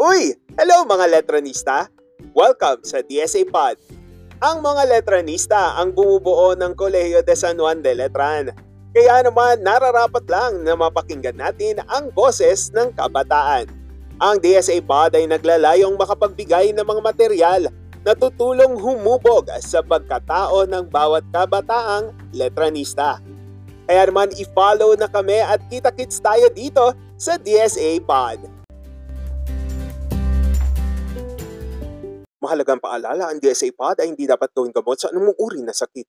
Uy! Hello mga letranista! Welcome sa DSA Pod. Ang mga letranista ang bumubuo ng Kolehiyo de San Juan de Letran. Kaya naman nararapat lang na mapakinggan natin ang boses ng kabataan. Ang DSA Pod ay naglalayong makapagbigay ng mga material na tutulong humubog sa pagkatao ng bawat kabataang letranista. Kaya naman i-follow na kami at kita-kits tayo dito sa DSA Pod. Mahalagang paalala, ang DSA Pod ay hindi dapat gawing gamot sa anumang uri na sakit.